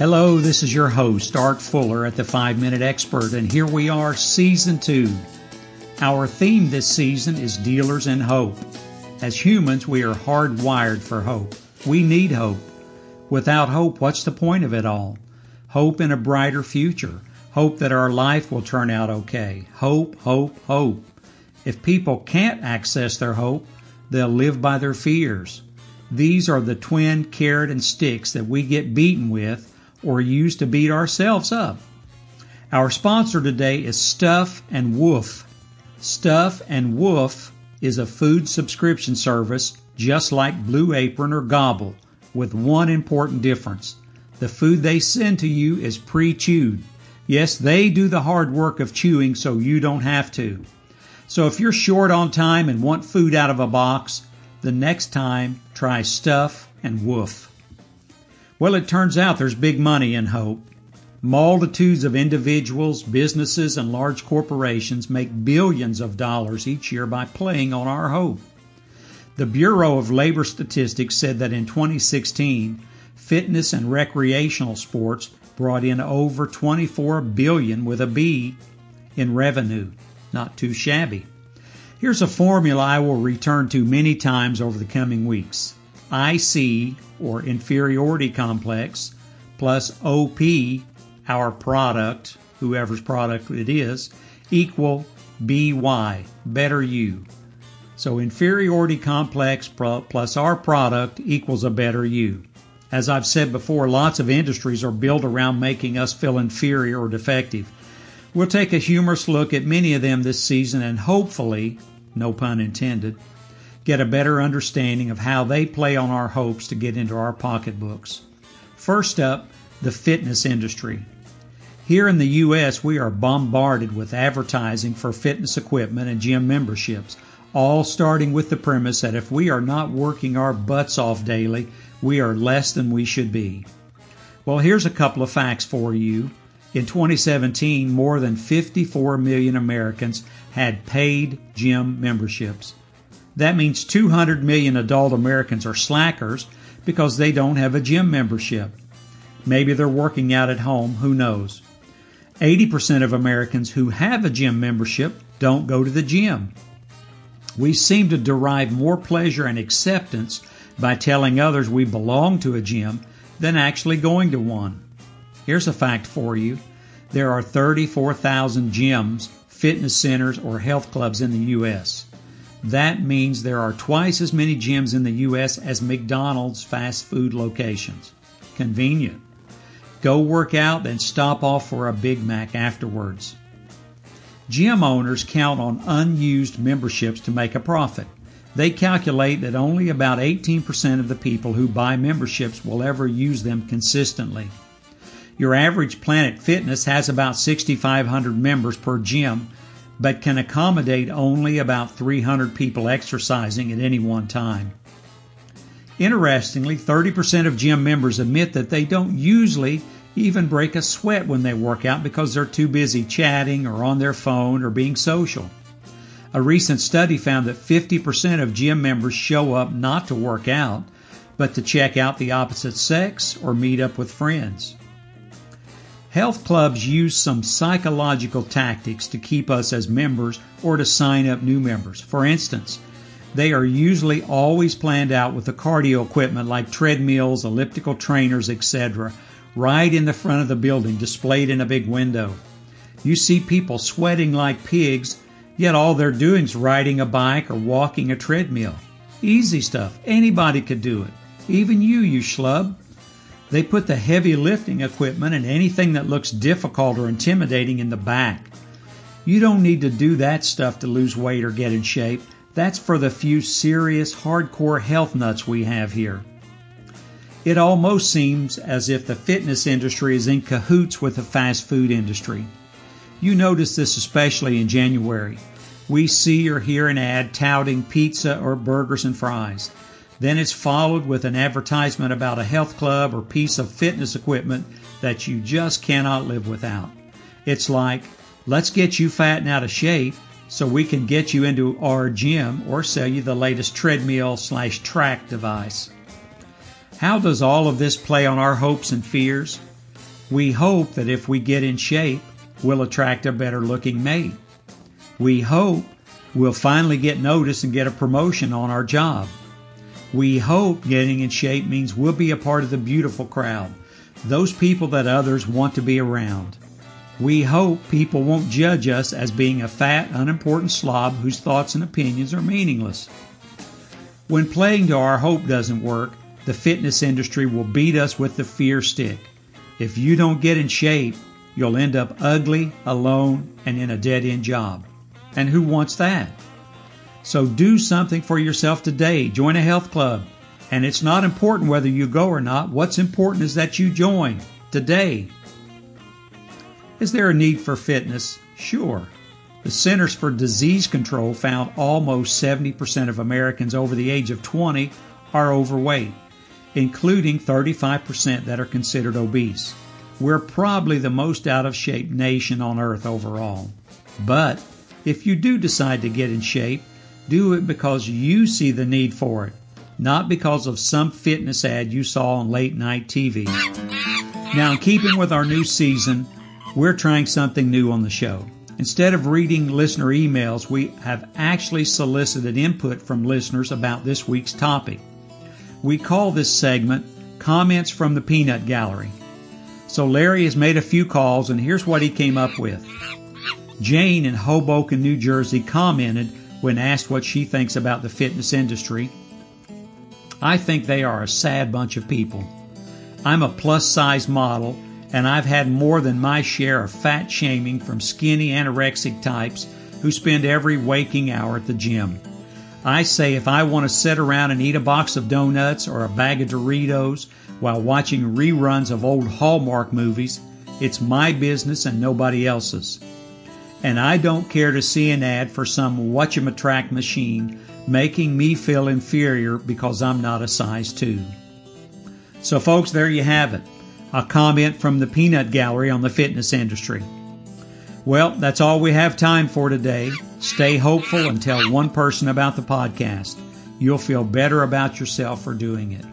Hello, this is your host, Art Fuller at the 5 Minute Expert, and here we are, Season 2. Our theme this season is Dealers in Hope. As humans, we are hardwired for hope. We need hope. Without hope, what's the point of it all? Hope in a brighter future. Hope that our life will turn out okay. Hope, hope, hope. If people can't access their hope, they'll live by their fears. These are the twin carrot and sticks that we get beaten with or use to beat ourselves up. Our sponsor today is Stuff and Woof. Stuff and Woof is a food subscription service just like Blue Apron or Gobble, with one important difference. The food they send to you is pre chewed. Yes, they do the hard work of chewing so you don't have to. So if you're short on time and want food out of a box, the next time try Stuff and Woof. Well, it turns out there's big money in hope. Multitudes of individuals, businesses, and large corporations make billions of dollars each year by playing on our hope. The Bureau of Labor Statistics said that in 2016, fitness and recreational sports brought in over 24 billion with a B in revenue. Not too shabby. Here's a formula I will return to many times over the coming weeks. IC or inferiority complex plus OP, our product, whoever's product it is, equal BY, better you. So inferiority complex plus our product equals a better you. As I've said before, lots of industries are built around making us feel inferior or defective. We'll take a humorous look at many of them this season and hopefully, no pun intended, get a better understanding of how they play on our hopes to get into our pocketbooks. First up, the fitness industry. Here in the U.S., we are bombarded with advertising for fitness equipment and gym memberships, all starting with the premise that if we are not working our butts off daily, we are less than we should be. Well, here's a couple of facts for you. In 2017, more than 54 million Americans had paid gym memberships. That means 200 million adult Americans are slackers because they don't have a gym membership. Maybe they're working out at home, who knows? 80% of Americans who have a gym membership don't go to the gym. We seem to derive more pleasure and acceptance by telling others we belong to a gym than actually going to one. Here's a fact for you there are 34,000 gyms, fitness centers, or health clubs in the U.S. That means there are twice as many gyms in the U.S. as McDonald's fast food locations. Convenient. Go work out, then stop off for a Big Mac afterwards. Gym owners count on unused memberships to make a profit. They calculate that only about 18% of the people who buy memberships will ever use them consistently. Your average Planet Fitness has about 6,500 members per gym, but can accommodate only about 300 people exercising at any one time. Interestingly, 30% of gym members admit that they don't usually even break a sweat when they work out because they're too busy chatting or on their phone or being social. A recent study found that 50% of gym members show up not to work out, but to check out the opposite sex or meet up with friends. Health clubs use some psychological tactics to keep us as members or to sign up new members. For instance, they are usually always planned out with the cardio equipment like treadmills, elliptical trainers, etc., right in the front of the building, displayed in a big window. You see people sweating like pigs, yet all they're doing is riding a bike or walking a treadmill. Easy stuff. Anybody could do it. Even you, you schlub. They put the heavy lifting equipment and anything that looks difficult or intimidating in the back. You don't need to do that stuff to lose weight or get in shape. That's for the few serious, hardcore health nuts we have here. It almost seems as if the fitness industry is in cahoots with the fast food industry. You notice this especially in January. We see or hear an ad touting pizza or burgers and fries. Then it's followed with an advertisement about a health club or piece of fitness equipment that you just cannot live without. It's like, let's get you fat and out of shape so we can get you into our gym or sell you the latest treadmill slash track device. How does all of this play on our hopes and fears? We hope that if we get in shape, we'll attract a better looking mate. We hope we'll finally get noticed and get a promotion on our job. We hope getting in shape means we'll be a part of the beautiful crowd, those people that others want to be around. We hope people won't judge us as being a fat, unimportant slob whose thoughts and opinions are meaningless. When playing to our hope doesn't work, the fitness industry will beat us with the fear stick. If you don't get in shape, you'll end up ugly, alone, and in a dead end job. And who wants that? So do something for yourself today. Join a health club. And it's not important whether you go or not. What's important is that you join today. Is there a need for fitness? Sure. The Centers for Disease Control found almost 70% of Americans over the age of 20 are overweight, including 35% that are considered obese. We're probably the most out of shape nation on earth overall. But if you do decide to get in shape, do it because you see the need for it, not because of some fitness ad you saw on late night TV. Now, in keeping with our new season, we're trying something new on the show. Instead of reading listener emails, we have actually solicited input from listeners about this week's topic. We call this segment Comments from the Peanut Gallery. So Larry has made a few calls, and here's what he came up with. Jane in Hoboken, New Jersey commented when asked what she thinks about the fitness industry. I think they are a sad bunch of people. I'm a plus size model, and I've had more than my share of fat shaming from skinny anorexic types who spend every waking hour at the gym. I say if I want to sit around and eat a box of donuts or a bag of Doritos while watching reruns of old Hallmark movies, it's my business and nobody else's and I don't care to see an ad for some watch-em-attract machine making me feel inferior because I'm not a size 2. So folks, there you have it. A comment from the Peanut Gallery on the fitness industry. Well, that's all we have time for today. Stay hopeful and tell one person about the podcast. You'll feel better about yourself for doing it.